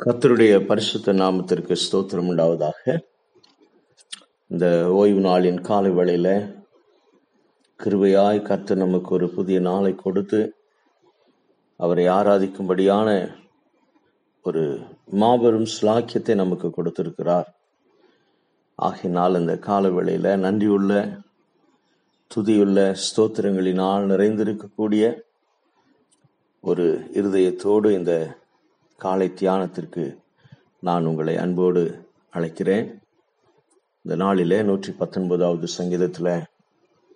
கத்தருடைய பரிசுத்த நாமத்திற்கு ஸ்தோத்திரம் உண்டாவதாக. இந்த ஓய்வு நாளின் காலை வேளையில் கிருபையாய் கத்து நமக்கு ஒரு புதிய நாளை கொடுத்து அவரை ஆராதிக்கும்படியான ஒரு மாபெரும் ஸ்லாக்கியத்தை நமக்கு கொடுத்திருக்கிறார். ஆகையினால் இந்த கால வேளையில் நன்றியுள்ள துதியுள்ள ஸ்தோத்திரங்களினால் நிறைந்திருக்கக்கூடிய ஒரு இருதயத்தோடு இந்த காலை தியானத்திற்கு நான் உங்களை அன்போடு அழைக்கிறேன். இந்த நாளிலே நூற்றி பத்தொன்பதாவது சங்கீதத்தில்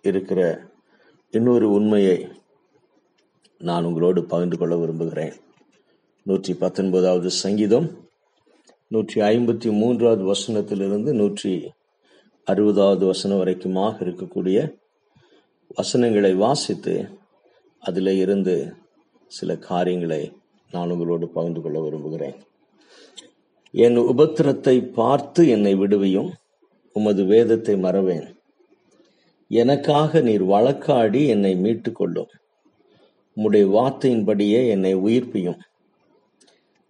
இருக்கிற இன்னொரு உண்மையை நான் உங்களோடு பகிர்ந்து கொள்ள விரும்புகிறேன். நூற்றி பத்தொன்பதாவது சங்கீதம் நூற்றி ஐம்பத்தி மூன்றாவது வசனத்திலிருந்து நூற்றி அறுபதாவது வசனம் வரைக்குமாக இருக்கக்கூடிய வசனங்களை வாசித்து அதில் இருந்து சில காரியங்களை நான் உங்களோடு பகிர்ந்து கொள்ள விரும்புகிறேன். என் உபத்திரத்தை பார்த்து என்னை விடுவியும். உமது வேதத்தை மறவேன். எனக்காக நீர் வழக்காடி என்னை மீட்டுக் கொள்ளும். உம்முடைய வார்த்தையின்படியே என்னை உயிர்ப்பியும்.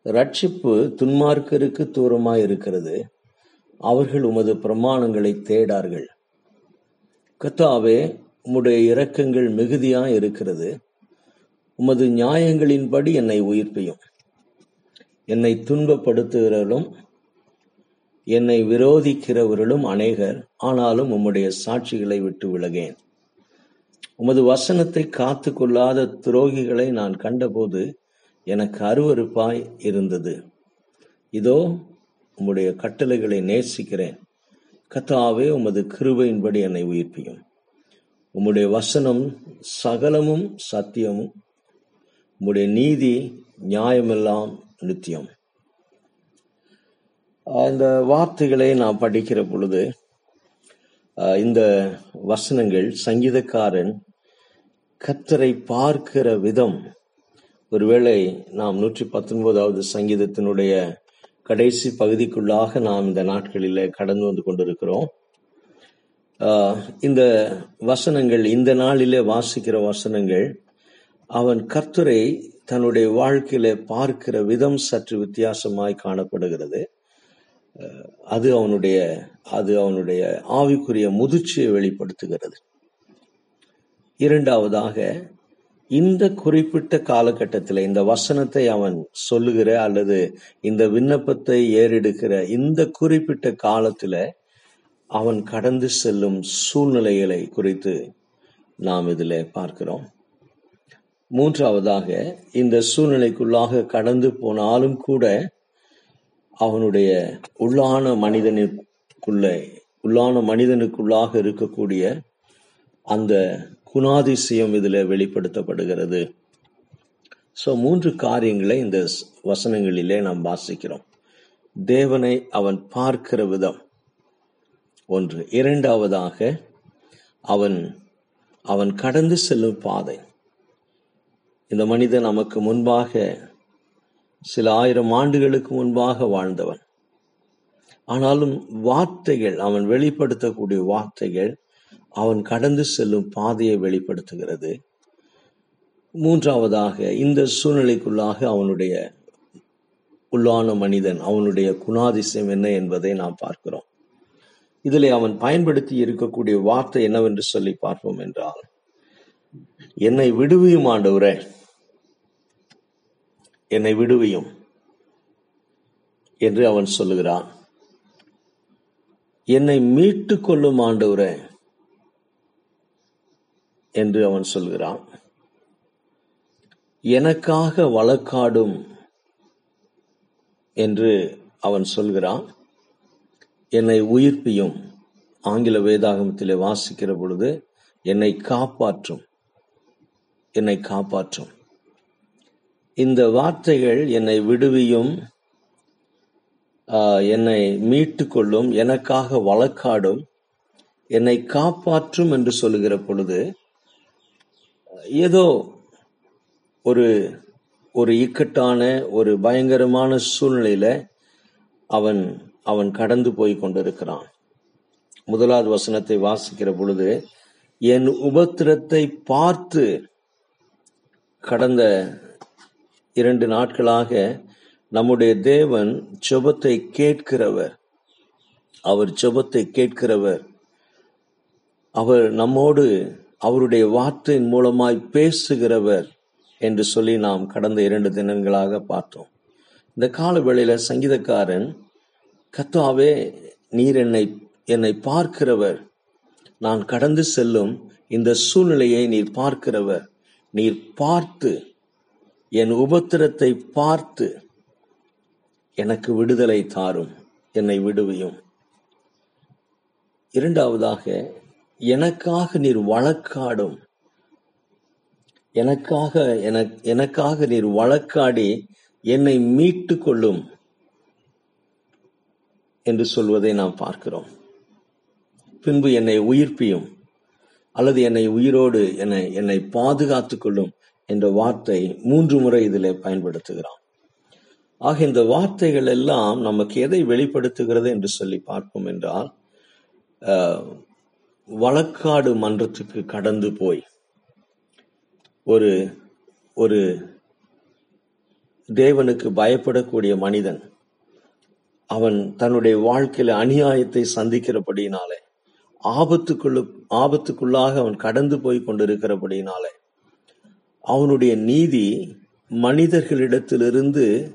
ரட்சிப்பு துன்மார்க்கருக்கு தூரமாய் இருக்கிறது அவர்கள் உமது பிரமாணங்களை தேடார்கள். கத்தாவே உம்முடைய இரக்கங்கள் மிகுதியாய் இருக்கிறது உமது நியாயங்களின்படி என்னை உயிர்ப்பியும் என்னை துன்பப்படுத்துகிறவர்களும் என்னை விரோதிக்கிறவர்களும் அநேகர் ஆனாலும் உம்முடைய சாட்சிகளை விட்டு விலகேன். உமது வசனத்தை காத்து கொள்ளாத துரோகிகளை நான் கண்டபோது எனக்கு அருவருப்பாய் இருந்தது. இதோ உம்முடைய கட்டளைகளை நேசிக்கிறேன். கத்தாவே உமது கிருபையின்படி என்னை உயிர்ப்பியும் உம்முடைய வசனம் சகலமும் சத்தியமும் உம்முடைய நீதி நியாயமெல்லாம் நித்தியம். இந்த வார்த்தைகளை நான் படிக்கிற பொழுது இந்த வசனங்கள் சங்கீதக்காரன் கத்தரை பார்க்கிற விதம். ஒருவேளை நாம் நூற்றி பத்தொன்பதாவது சங்கீதத்தினுடைய கடைசி பகுதிக்குள்ளாக நாம் இந்த நாட்களில் கடந்து வந்து கொண்டிருக்கிறோம். ஆஹ் இந்த வசனங்கள் இந்த நாளிலே வாசிக்கிற வசனங்கள் அவன் கர்த்தரை தன்னுடைய வாழ்க்கையில பார்க்கிற விதம் சற்று வித்தியாசமாய் காணப்படுகிறது. அது அவனுடைய அது அவனுடைய ஆவிக்குரிய முதிர்ச்சியை வெளிப்படுத்துகிறது. இரண்டாவதாக இந்த குறிப்பிட்ட காலகட்டத்தில் இந்த வசனத்தை அவன் சொல்லுகிற அல்லது இந்த விண்ணப்பத்தை ஏறெடுக்கிற இந்த குறிப்பிட்ட காலத்துல அவன் கடந்து செல்லும் சூழ்நிலைகளை குறித்து நாம் இதில் பார்க்கிறோம். மூன்றாவதாக இந்த சூழ்நிலைக்குள்ளாக கடந்து போனாலும் கூட அவனுடைய உள்ளான மனிதனுக்குள்ளே உள்ளான மனிதனுக்குள்ளாக இருக்கக்கூடிய அந்த குணாதிசயம் இதில் வெளிப்படுத்தப்படுகிறது. ஸோ மூன்று காரியங்களை இந்த வசனங்களிலே நாம் வாசிக்கிறோம். தேவனை அவன் பார்க்கிற விதம். ஒன்று. இரண்டாவதாக அவன் அவன் கடந்து செல்லும் பாதை. இந்த மனிதன் நமக்கு முன்பாக சில ஆயிரம் ஆண்டுகளுக்கு முன்பாக வாழ்ந்தவன். ஆனாலும் வார்த்தைகள் அவன் வெளிப்படுத்தக்கூடிய வார்த்தைகள் அவன் கடந்து செல்லும் பாதையை வெளிப்படுத்துகிறது. மூன்றாவதாக இந்த சூழ்நிலைக்குள்ளாக அவனுடைய உள்ளான மனிதன் அவனுடைய குணாதிசயம் என்ன என்பதை நாம் பார்க்கிறோம். இதிலே அவன் பயன்படுத்தி இருக்கக்கூடிய வார்த்தை என்னவென்று சொல்லி பார்ப்போம் என்றால் என்னை விடுவியும் ஆண்டவரே என்னை விடுவியும் என்று அவன் சொல்லுகிறான். என்னை மீட்டு கொள்ளும் ஆண்டவரே என்று அவன் சொல்கிறான் எனக்காக வழக்காடும் என்று அவன் சொல்கிறான் என்னை உயிர்ப்பியும். ஆங்கில வேதாகமத்திலே வாசிக்கிற பொழுது என்னை காப்பாற்றும். என்னை காப்பாற்றும். இந்த வார்த்தைகள் என்னை விடுவியும் ஆஹ், என்னை மீட்டு கொள்ளும் எனக்காக வழக்காடும் என்னை காப்பாற்றும் என்று சொல்லுகிற பொழுது ஏதோ ஒரு ஒரு இக்கட்டான ஒரு பயங்கரமான சூழ்நிலையில அவன் அவன் கடந்து போய் கொண்டிருக்கிறான். முதலாவது வசனத்தை வாசிக்கிற பொழுது என் உபத்திரத்தை பார்த்து கடந்த இரண்டு நாட்களாக நம்முடைய தேவன் ஜெபத்தை கேட்கிறவர். அவர் ஜெபத்தை கேட்கிறவர். அவர் நம்மோடு அவருடைய வார்த்தையின் மூலமாய் பேசுகிறவர் என்று சொல்லி நாம் கடந்த இரண்டு தினங்களாக பார்த்தோம். இந்த கால வேளையில சங்கீதக்காரன் கத்தாவே நீர் என்னை என்னை பார்க்கிறவர். நான் கடந்து செல்லும் இந்த சூழ்நிலையை நீர் பார்க்கிறவர். நீர் பார்த்து என் உபத்திரத்தை பார்த்து எனக்கு விடுதலை தாரும் என்னை விடுவியும். இரண்டாவதாக எனக்காக நீர் வழக்காடும். எனக்காக எனக்- எனக்காக நீர் வழக்காடி என்னை மீட்டு கொள்ளும் என்று சொல்வதை நாம் பார்க்கிறோம். பின்பு என்னை உயிர்ப்பியும் அல்லது என்னை உயிரோடு என்னை என்னை பாதுகாத்துக் கொள்ளும் என்ற வார்த்தை மூன்று முறை இதில் பயன்படுத்துகிறான். ஆக இந்த வார்த்தைகள் எல்லாம் நமக்கு எதை வெளிப்படுத்துகிறது என்று சொல்லி பார்ப்போம் என்றால் வழக்காடு மன்றத்துக்கு கடந்து போய் ஒரு ஒரு தேவனுக்கு பயப்படக்கூடிய மனிதன் அவன் தன்னுடைய வாழ்க்கையில அநியாயத்தை சந்திக்கிறபடியினாலே ஆபத்துக்குள்ள ஆபத்துக்குள்ளாக அவன் கடந்து போய் கொண்டிருக்கிறபடியினாலே அவனுடைய நீதி மனிதர்களிடத்திலிருந்து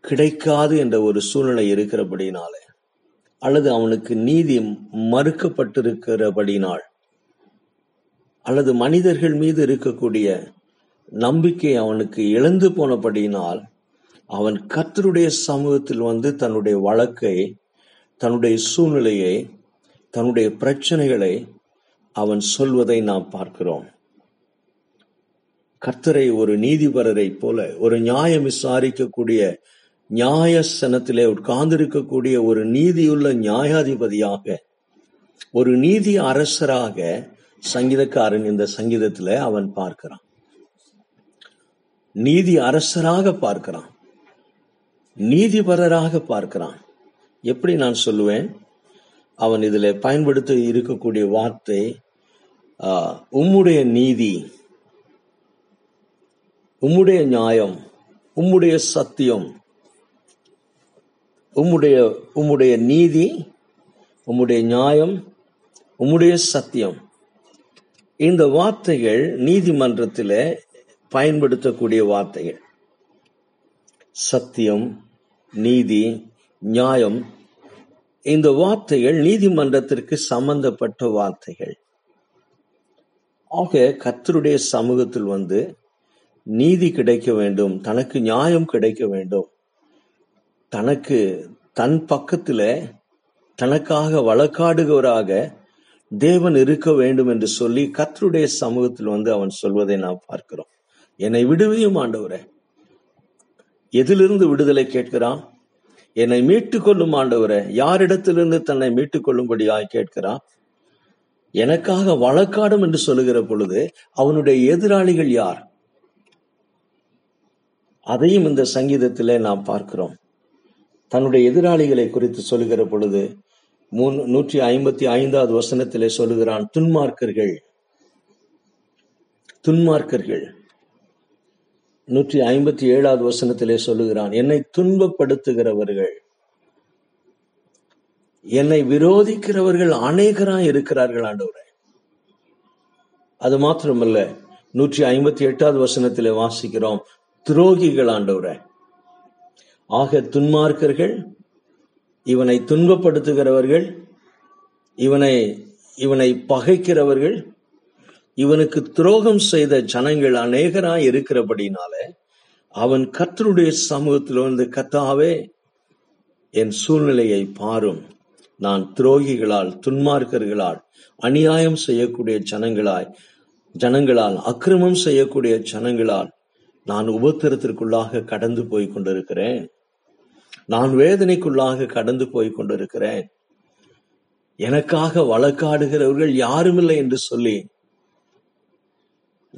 கிடைக்காது என்ற ஒரு சூழ்நிலை இருக்கிறபடினாலே அல்லது அவனுக்கு நீதி மறுக்கப்பட்டிருக்கிறபடினால் அல்லது மனிதர்கள் மீது இருக்கக்கூடிய நம்பிக்கை அவனுக்கு இழந்து போனபடியினால் அவன் கர்த்தருடைய சமூகத்தில் வந்து தன்னுடைய வழக்கை தன்னுடைய சூழ்நிலையை தன்னுடைய பிரச்சனைகளை அவன் சொல்வதை நாம் பார்க்கிறோம். கர்த்தரை ஒரு நீதிபரரை போல ஒரு நியாயம் விசாரிக்கக்கூடிய நியாயசனத்திலே உட்கார்ந்திருக்கக்கூடிய ஒரு நீதியுள்ள நியாயாதிபதியாக ஒரு நீதி அரசராக சங்கீதக்காரன் இந்த சங்கீதத்துல அவன் பார்க்கிறான். நீதி அரசராக பார்க்கிறான். நீதிபரராக பார்க்கிறான். எப்படி நான் சொல்லுவேன்? அவன் இதில் பயன்படுத்த இருக்கக்கூடிய வார்த்தை உம்முடைய நீதி உம்முடைய நியாயம் உம்முடைய சத்தியம் உம்முடைய உம்முடைய நீதி உம்முடைய நியாயம் உம்முடைய சத்தியம். இந்த வார்த்தைகள் நீதிமன்றத்தில் பயன்படுத்தக்கூடிய வார்த்தைகள். சத்தியம் நீதி நியாயம் இந்த வார்த்தைகள் நீதிமன்றத்திற்கு சம்பந்தப்பட்ட வார்த்தைகள். ஆக கர்த்தருடைய சமூகத்தில் வந்து நீதி கிடைக்க வேண்டும் தனக்கு நியாயம் கிடைக்க வேண்டும். தனக்கு தன் பக்கத்துல தனக்காக வழக்காடுகிறவராக தேவன் இருக்க வேண்டும் என்று சொல்லி கத்தருடைய சமூகத்தில் வந்து அவன் சொல்வதை நாம் பார்க்கிறோம். என்னை விடுவியும் ஆண்டவரே. எதிலிருந்து விடுதலை கேட்கிறான்? என்னை மீட்டுக் கொள்ளும் ஆண்டவரே. யாரிடத்திலிருந்து தன்னை மீட்டுக் கொள்ளும்படியாய் கேட்கிறான்? எனக்காக வழக்காடும் என்று சொல்லுகிற பொழுது அவனுடைய எதிராளிகள் யார்? அதையும் இந்த சங்கீதத்திலே நாம் பார்க்கிறோம். தன்னுடைய எதிராளிகளை குறித்து சொல்லுகிற பொழுது நூற்றி ஐம்பத்தி ஐந்தாவது வசனத்திலே சொல்லுகிறான் துன்மார்க்கர்கள். துன்மார்க்கர்கள். நூற்றி ஐம்பத்தி ஏழாவது வசனத்திலே சொல்லுகிறான் என்னை துன்பப்படுத்துகிறவர்கள். என்னை விரோதிக்கிறவர்கள் அநேகராய் இருக்கிறார்கள் ஆண்டவரே. அது மாத்திரமல்ல நூற்றி ஐம்பத்தி எட்டாவது வசனத்திலே வாசிக்கிறோம் துரோகிகள் ஆண்டவரே. ஆக துன்மார்க்கர்கள் இவனை துன்பப்படுத்துகிறவர்கள் இவனை இவனை பகைக்கிறவர்கள் இவனுக்கு துரோகம் செய்த ஜனங்கள் அநேகராய் இருக்கிறபடினால அவன் கர்த்தருடைய சமூகத்தில் வந்து கத்தாவே என் சூழ்நிலையை பாரும். நான் துரோகிகளால் துன்மார்க்கர்களால் அநியாயம் செய்யக்கூடிய ஜனங்களாய் ஜனங்களால் அக்கிரமம் செய்யக்கூடிய ஜனங்களால் நான் உபத்திரத்திற்குள்ளாக கடந்து போய் கொண்டிருக்கிறேன். நான் வேதனைக்குள்ளாக கடந்து போய் கொண்டிருக்கிறேன். எனக்காக வழக்காடுகிறவர்கள் யாருமில்லை என்று சொல்லி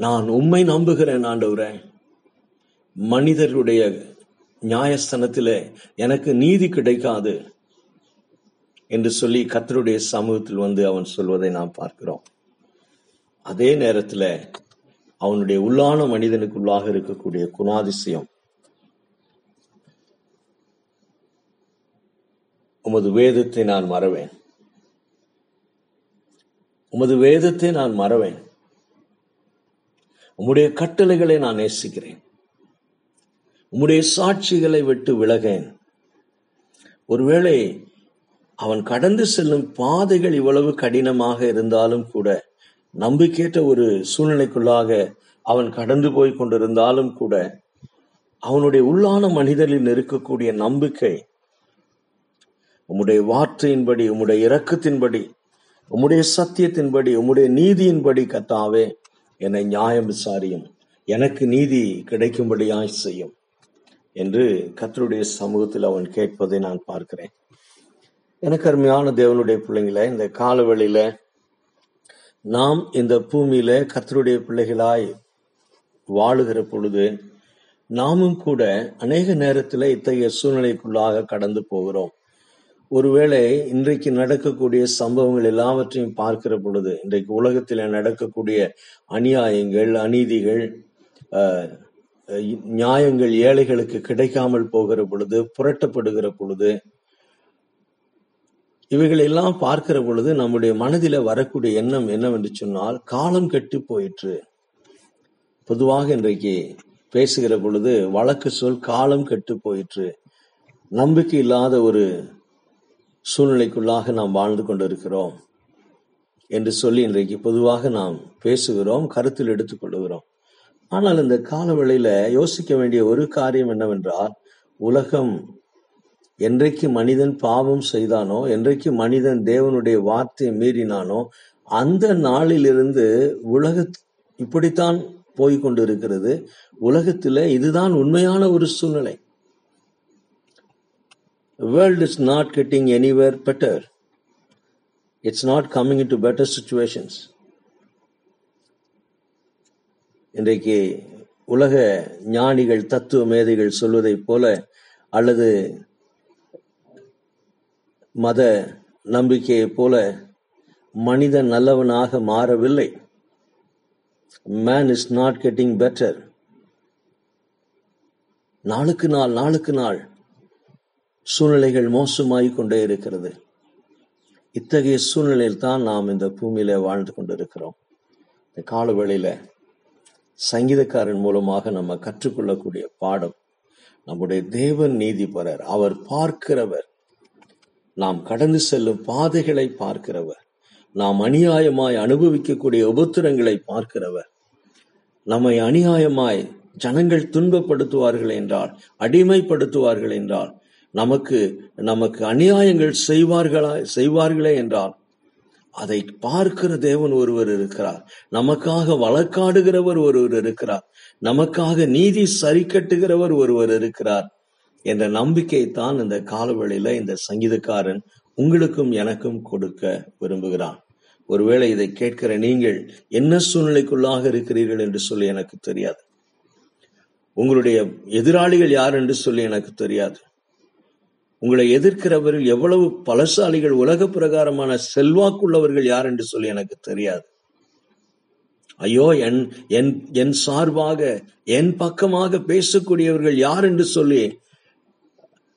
நான் உம்மை நம்புகிறேன் ஆண்டவரே. மனிதர்களுடைய நியாயஸ்தனத்திலே எனக்கு நீதி கிடைக்காது என்று சொல்லி கத்தருடைய சமூகத்தில் வந்து அவன் சொல்வதை நாம் பார்க்கிறோம். அதே நேரத்துல அவனுடைய உள்ளான மனிதனுக்குள்ளாக இருக்கக்கூடிய குணாதிசயம். உமது வேதத்தை நான் மறவேன். உமது வேதத்தை நான் மறவேன். உம்முடைய கட்டளைகளை நான் நேசிக்கிறேன். உம்முடைய சாட்சிகளை விட்டு விலகேன். ஒருவேளை அவன் கடந்து செல்லும் பாதைகள் இவ்வளவு கடினமாக இருந்தாலும் கூட நம்பிக்கையற்ற ஒரு சூழ்நிலைக்குள்ளாக அவன் கடந்து போய் கொண்டிருந்தாலும் கூட அவனுடைய உள்ளான மனிதனில் இருக்கக்கூடிய நம்பிக்கை உம்முடைய வார்த்தையின்படி உம்முடைய இரக்கத்தின்படி உம்முடைய சத்தியத்தின்படி உம்முடைய நீதியின்படி கத்தாவே என்னை நியாயம் விசாரியும். எனக்கு நீதி கிடைக்கும்படியாய் செய்யும் என்று கத்தருடைய சமூகத்தில் அவன் கேட்பதை நான் பார்க்கிறேன். எனக்கு அருமையான தேவனுடைய பிள்ளைங்கள இந்த காலவெளியில நாம் இந்த பூமியில கர்த்தருடைய பிள்ளைகளாய் வாழுகிற பொழுது நாமும் கூட அநேக நேரத்தில் இத்தகைய சூழ்நிலைக்குள்ளாக கடந்து போகிறோம். ஒருவேளை இன்றைக்கு நடக்கக்கூடிய சம்பவங்கள் எல்லாவற்றையும் பார்க்கிற பொழுது இன்றைக்கு உலகத்தில் நடக்கக்கூடிய அநியாயங்கள் அநீதிகள் நியாயங்கள் ஏழைகளுக்கு கிடைக்காமல் போகிற பொழுது புரட்டப்படுகிற பொழுது இவைகள் எல்லாம் பார்க்கிற பொழுது நம்முடைய மனதில வரக்கூடிய எண்ணம் என்னவென்று சொன்னால் காலம் கெட்டு போயிற்று. பொதுவாக இன்றைக்கு பேசுகிற பொழுது வழக்கு சொல் காலம் கெட்டு போயிற்று. நம்பிக்கை இல்லாத ஒரு சூழ்நிலைக்குள்ளாக நாம் வாழ்ந்து கொண்டிருக்கிறோம் என்று சொல்லி இன்றைக்கு பொதுவாக நாம் பேசுகிறோம் கருத்தில் எடுத்துக்கொள்கிறோம் ஆனால் இந்த காலவெளியில யோசிக்க வேண்டிய ஒரு காரியம் என்னவென்றால் உலகம் என்றைக்கு மனிதன் பாவம் செய்தானோ என்றைக்கு மனிதன் தேவனுடைய வார்த்தையை மீறினானோ அந்த நாளிலிருந்து உலக இப்படித்தான் போய் கொண்டிருக்கிறது உலகத்துல இதுதான் உண்மையான ஒரு சூழ்நிலை. World is not getting anywhere better it's not coming in to better situations இன்றைக்கு உலக ஞானிகள் தத்துவ மேதைகள் சொல்வதைப் போல அல்லது மத நம்பிக்கையைப் போல மனிதன் நல்லவனாக மாறவில்லை. Man is not getting better நாளுக்கு நாள் நாளுக்கு நாள் சூழ்நிலைகள் மோசமாகிக் கொண்டே இருக்கிறது. இத்தகைய சூழ்நிலையில் தான் நாம் இந்த பூமியில வாழ்ந்து கொண்டிருக்கிறோம். இந்த காலவேளையில சங்கீதக்காரன் மூலமாக நம்ம கற்றுக்கொள்ளக்கூடிய பாடம் நம்முடைய தேவன் நீதிபரர் அவர் பார்க்கிறவர். நாம் கடந்து செல்லும் பாதைகளை பார்க்கிறவர். நாம் அநியாயமாய் அனுபவிக்கக்கூடிய உபத்திரங்களை பார்க்கிறவர். நம்மை அநியாயமாய் ஜனங்கள் துன்பப்படுத்துவார்கள் என்றால் அடிமைப்படுத்துவார்கள் என்றால் நமக்கு நமக்கு அநியாயங்கள் செய்வார்களா செய்வார்களே என்றால் அதை பார்க்கிற தேவன் ஒருவர் இருக்கிறார். நமக்காக வழக்காடுகிறவர் ஒருவர் இருக்கிறார். நமக்காக நீதி சரி கட்டுகிறவர் ஒருவர் இருக்கிறார். என்ற நம்பிக்கை தான் இந்த காலவெளியில இந்த சங்கீதக்காரன் உங்களுக்கும் எனக்கும் கொடுக்க விரும்புகிறான். ஒருவேளை இதை கேட்கிற நீங்கள் என்ன சூழ்நிலைக்குள்ளாக இருக்கிறீர்கள் என்று சொல்லி எனக்கு தெரியாது. உங்களுடைய எதிராளிகள் யார் என்று சொல்லி எனக்கு தெரியாது. உங்களை எதிர்க்கிறவர்கள் எவ்வளவு பலசாலிகள் உலக பிரகாரமான செல்வாக்குள்ளவர்கள் யார் என்று சொல்லி எனக்கு தெரியாது. ஐயோ என் என் என் சார்பாக என் பக்கமாக பேசக்கூடியவர்கள் யார் என்று சொல்லி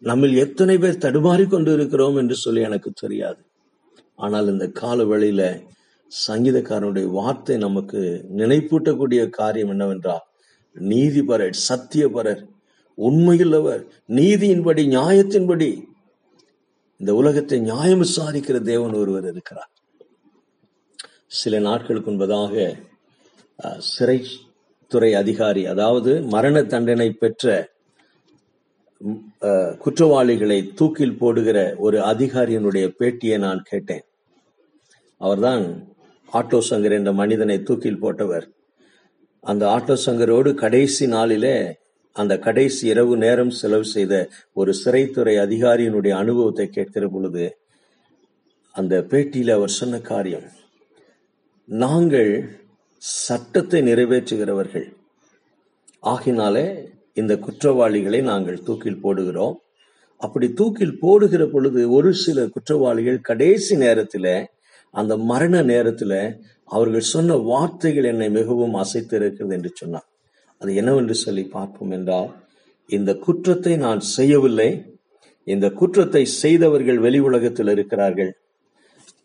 நம்மில் எத்தனை பேர் தடுமாறி கொண்டு இருக்கிறோம் என்று சொல்லி எனக்கு தெரியாது. ஆனால் இந்த கால வேளையில சங்கீதக்காரனுடைய வார்த்தை நமக்கு நினைப்பூட்டக்கூடிய காரியம் என்னவென்றால் நீதிபரர் சத்தியபரர் உண்மையுள்ளவர் நீதியின்படி நியாயத்தின்படி இந்த உலகத்தை நியாயம் விசாரிக்கிற தேவன் ஒருவர் இருக்கிறார். சில நாட்களுக்கு முன்பதாக அஹ், சிறைத்துறை அதிகாரி அதாவது மரண தண்டனை பெற்ற குற்றவாளிகளை தூக்கில் போடுகிற ஒரு அதிகாரியினுடைய பேட்டியை நான் கேட்டேன். அவர்தான் ஆட்டோ சங்கர் என்ற மனிதனை தூக்கில் போட்டவர். அந்த ஆட்டோ சங்கரோடு கடைசி நாளிலே அந்த கடைசி இரவு நேரம் செலவு செய்த ஒரு சிறைத்துறை அதிகாரியினுடைய அனுபவத்தை கேட்கிற பொழுது அந்த பேட்டியில் அவர் சொன்ன காரியம் நாங்கள் சட்டத்தை நிறைவேற்றுகிறவர்கள். ஆகினாலே இந்த குற்றவாளிகளை நாங்கள் தூக்கில் போடுகிறோம். அப்படி தூக்கில் போடுகிற பொழுது ஒரு சில குற்றவாளிகள் கடைசி நேரத்தில் அந்த மரண நேரத்தில் அவர்கள் சொன்ன வார்த்தைகள் என்னை மிகவும் அசைத்து இருக்கிறது என்று சொன்னார். அது என்னவென்று சொல்லி பார்ப்போம் என்றால் இந்த குற்றத்தை நான் செய்யவில்லை. இந்த குற்றத்தை செய்தவர்கள் வெளி உலகத்தில் இருக்கிறார்கள்.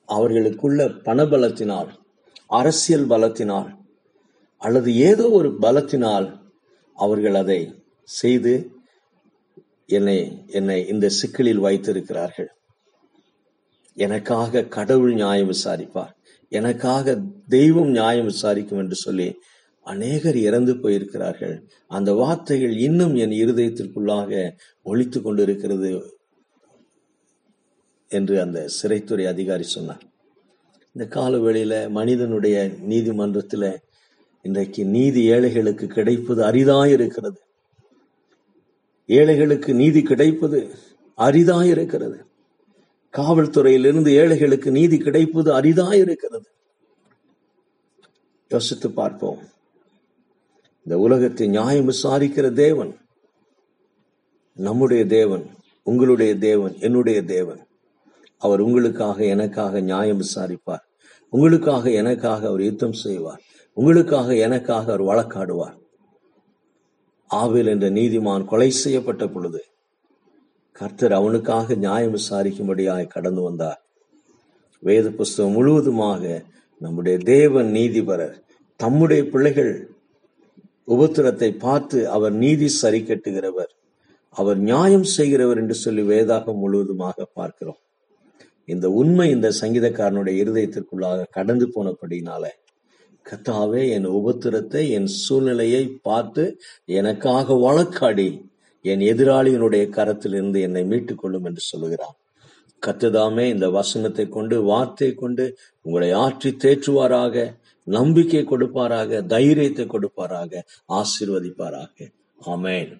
அவர்களுக்குள்ள பணபலத்தினால் அரசியல் பலத்தினால் அல்லது ஏதோ ஒரு பலத்தினால் அவர்கள் அதை செய்து என்னை என்னை இந்த சிக்கலில் வைத்திருக்கிறார்கள். எனக்காக கடவுள் நியாயம் விசாரிப்பார். எனக்காக தெய்வம் நியாயம் விசாரிக்கும் என்று சொல்லி அநேகர் இறந்து போயிருக்கிறார்கள். அந்த வார்த்தைகள் இன்னும் என் இருதயத்திற்குள்ளாக ஒழித்து கொண்டிருக்கிறது என்று அந்த சிறைத்துறை அதிகாரி சொன்னார். இந்த காலவெளியில மனிதனுடைய நீதிமன்றத்தில் இன்றைக்கு நீதி ஏழைகளுக்கு கிடைப்பது அரிதாயிருக்கிறது. ஏழைகளுக்கு நீதி கிடைப்பது அரிதாயிருக்கிறது. காவல்துறையிலிருந்து ஏழைகளுக்கு நீதி கிடைப்பது அரிதாயிருக்கிறது. யோசித்து பார்ப்போம். இந்த உலகத்தை நியாயம் விசாரிக்கிற தேவன் நம்முடைய தேவன் உங்களுடைய தேவன் என்னுடைய தேவன். அவர் உங்களுக்காக எனக்காக நியாயம் விசாரிப்பார். உங்களுக்காக எனக்காக அவர் யுத்தம் செய்வார். உங்களுக்காக எனக்காக அவர் வழக்காடுவார். ஆவில் என்ற நீதிமான் கொலை செய்யப்பட்ட பொழுது கர்த்தர் அவனுக்காக நியாயம் விசாரிக்கும்படியாய் கடந்து வந்தார். வேத புஸ்தகம் முழுவதுமாக நம்முடைய தேவன் நீதிபரர் தம்முடைய பிள்ளைகள் உபத்திரத்தை பார்த்து அவர் நீதி சரி கட்டுகிறவர் அவர் நியாயம் செய்கிறவர் என்று சொல்லி வேதாகம் முழுவதுமாக பார்க்கிறோம். இந்த உண்மை இந்த சங்கீதக்காரனுடைய இருதயத்திற்குள்ளாக கடந்து போனபடினால கத்தாவே என் உபத்திரத்தை என் சூழ்நிலையை பார்த்து எனக்காக வழக்காடி. என் எதிராளியினுடைய கரத்திலிருந்து என்னை மீட்டுக் கொள்ளும் என்று சொல்லுகிறான். கத்துதாமே இந்த வசனத்தை கொண்டு வார்த்தை கொண்டு உங்களை ஆற்றி தேற்றுவாராக நம்பிக்கை கொடுப்பாராக தைரியத்தை கொடுப்பாராக ஆசீர்வதிப்பாராக. ஆமென்.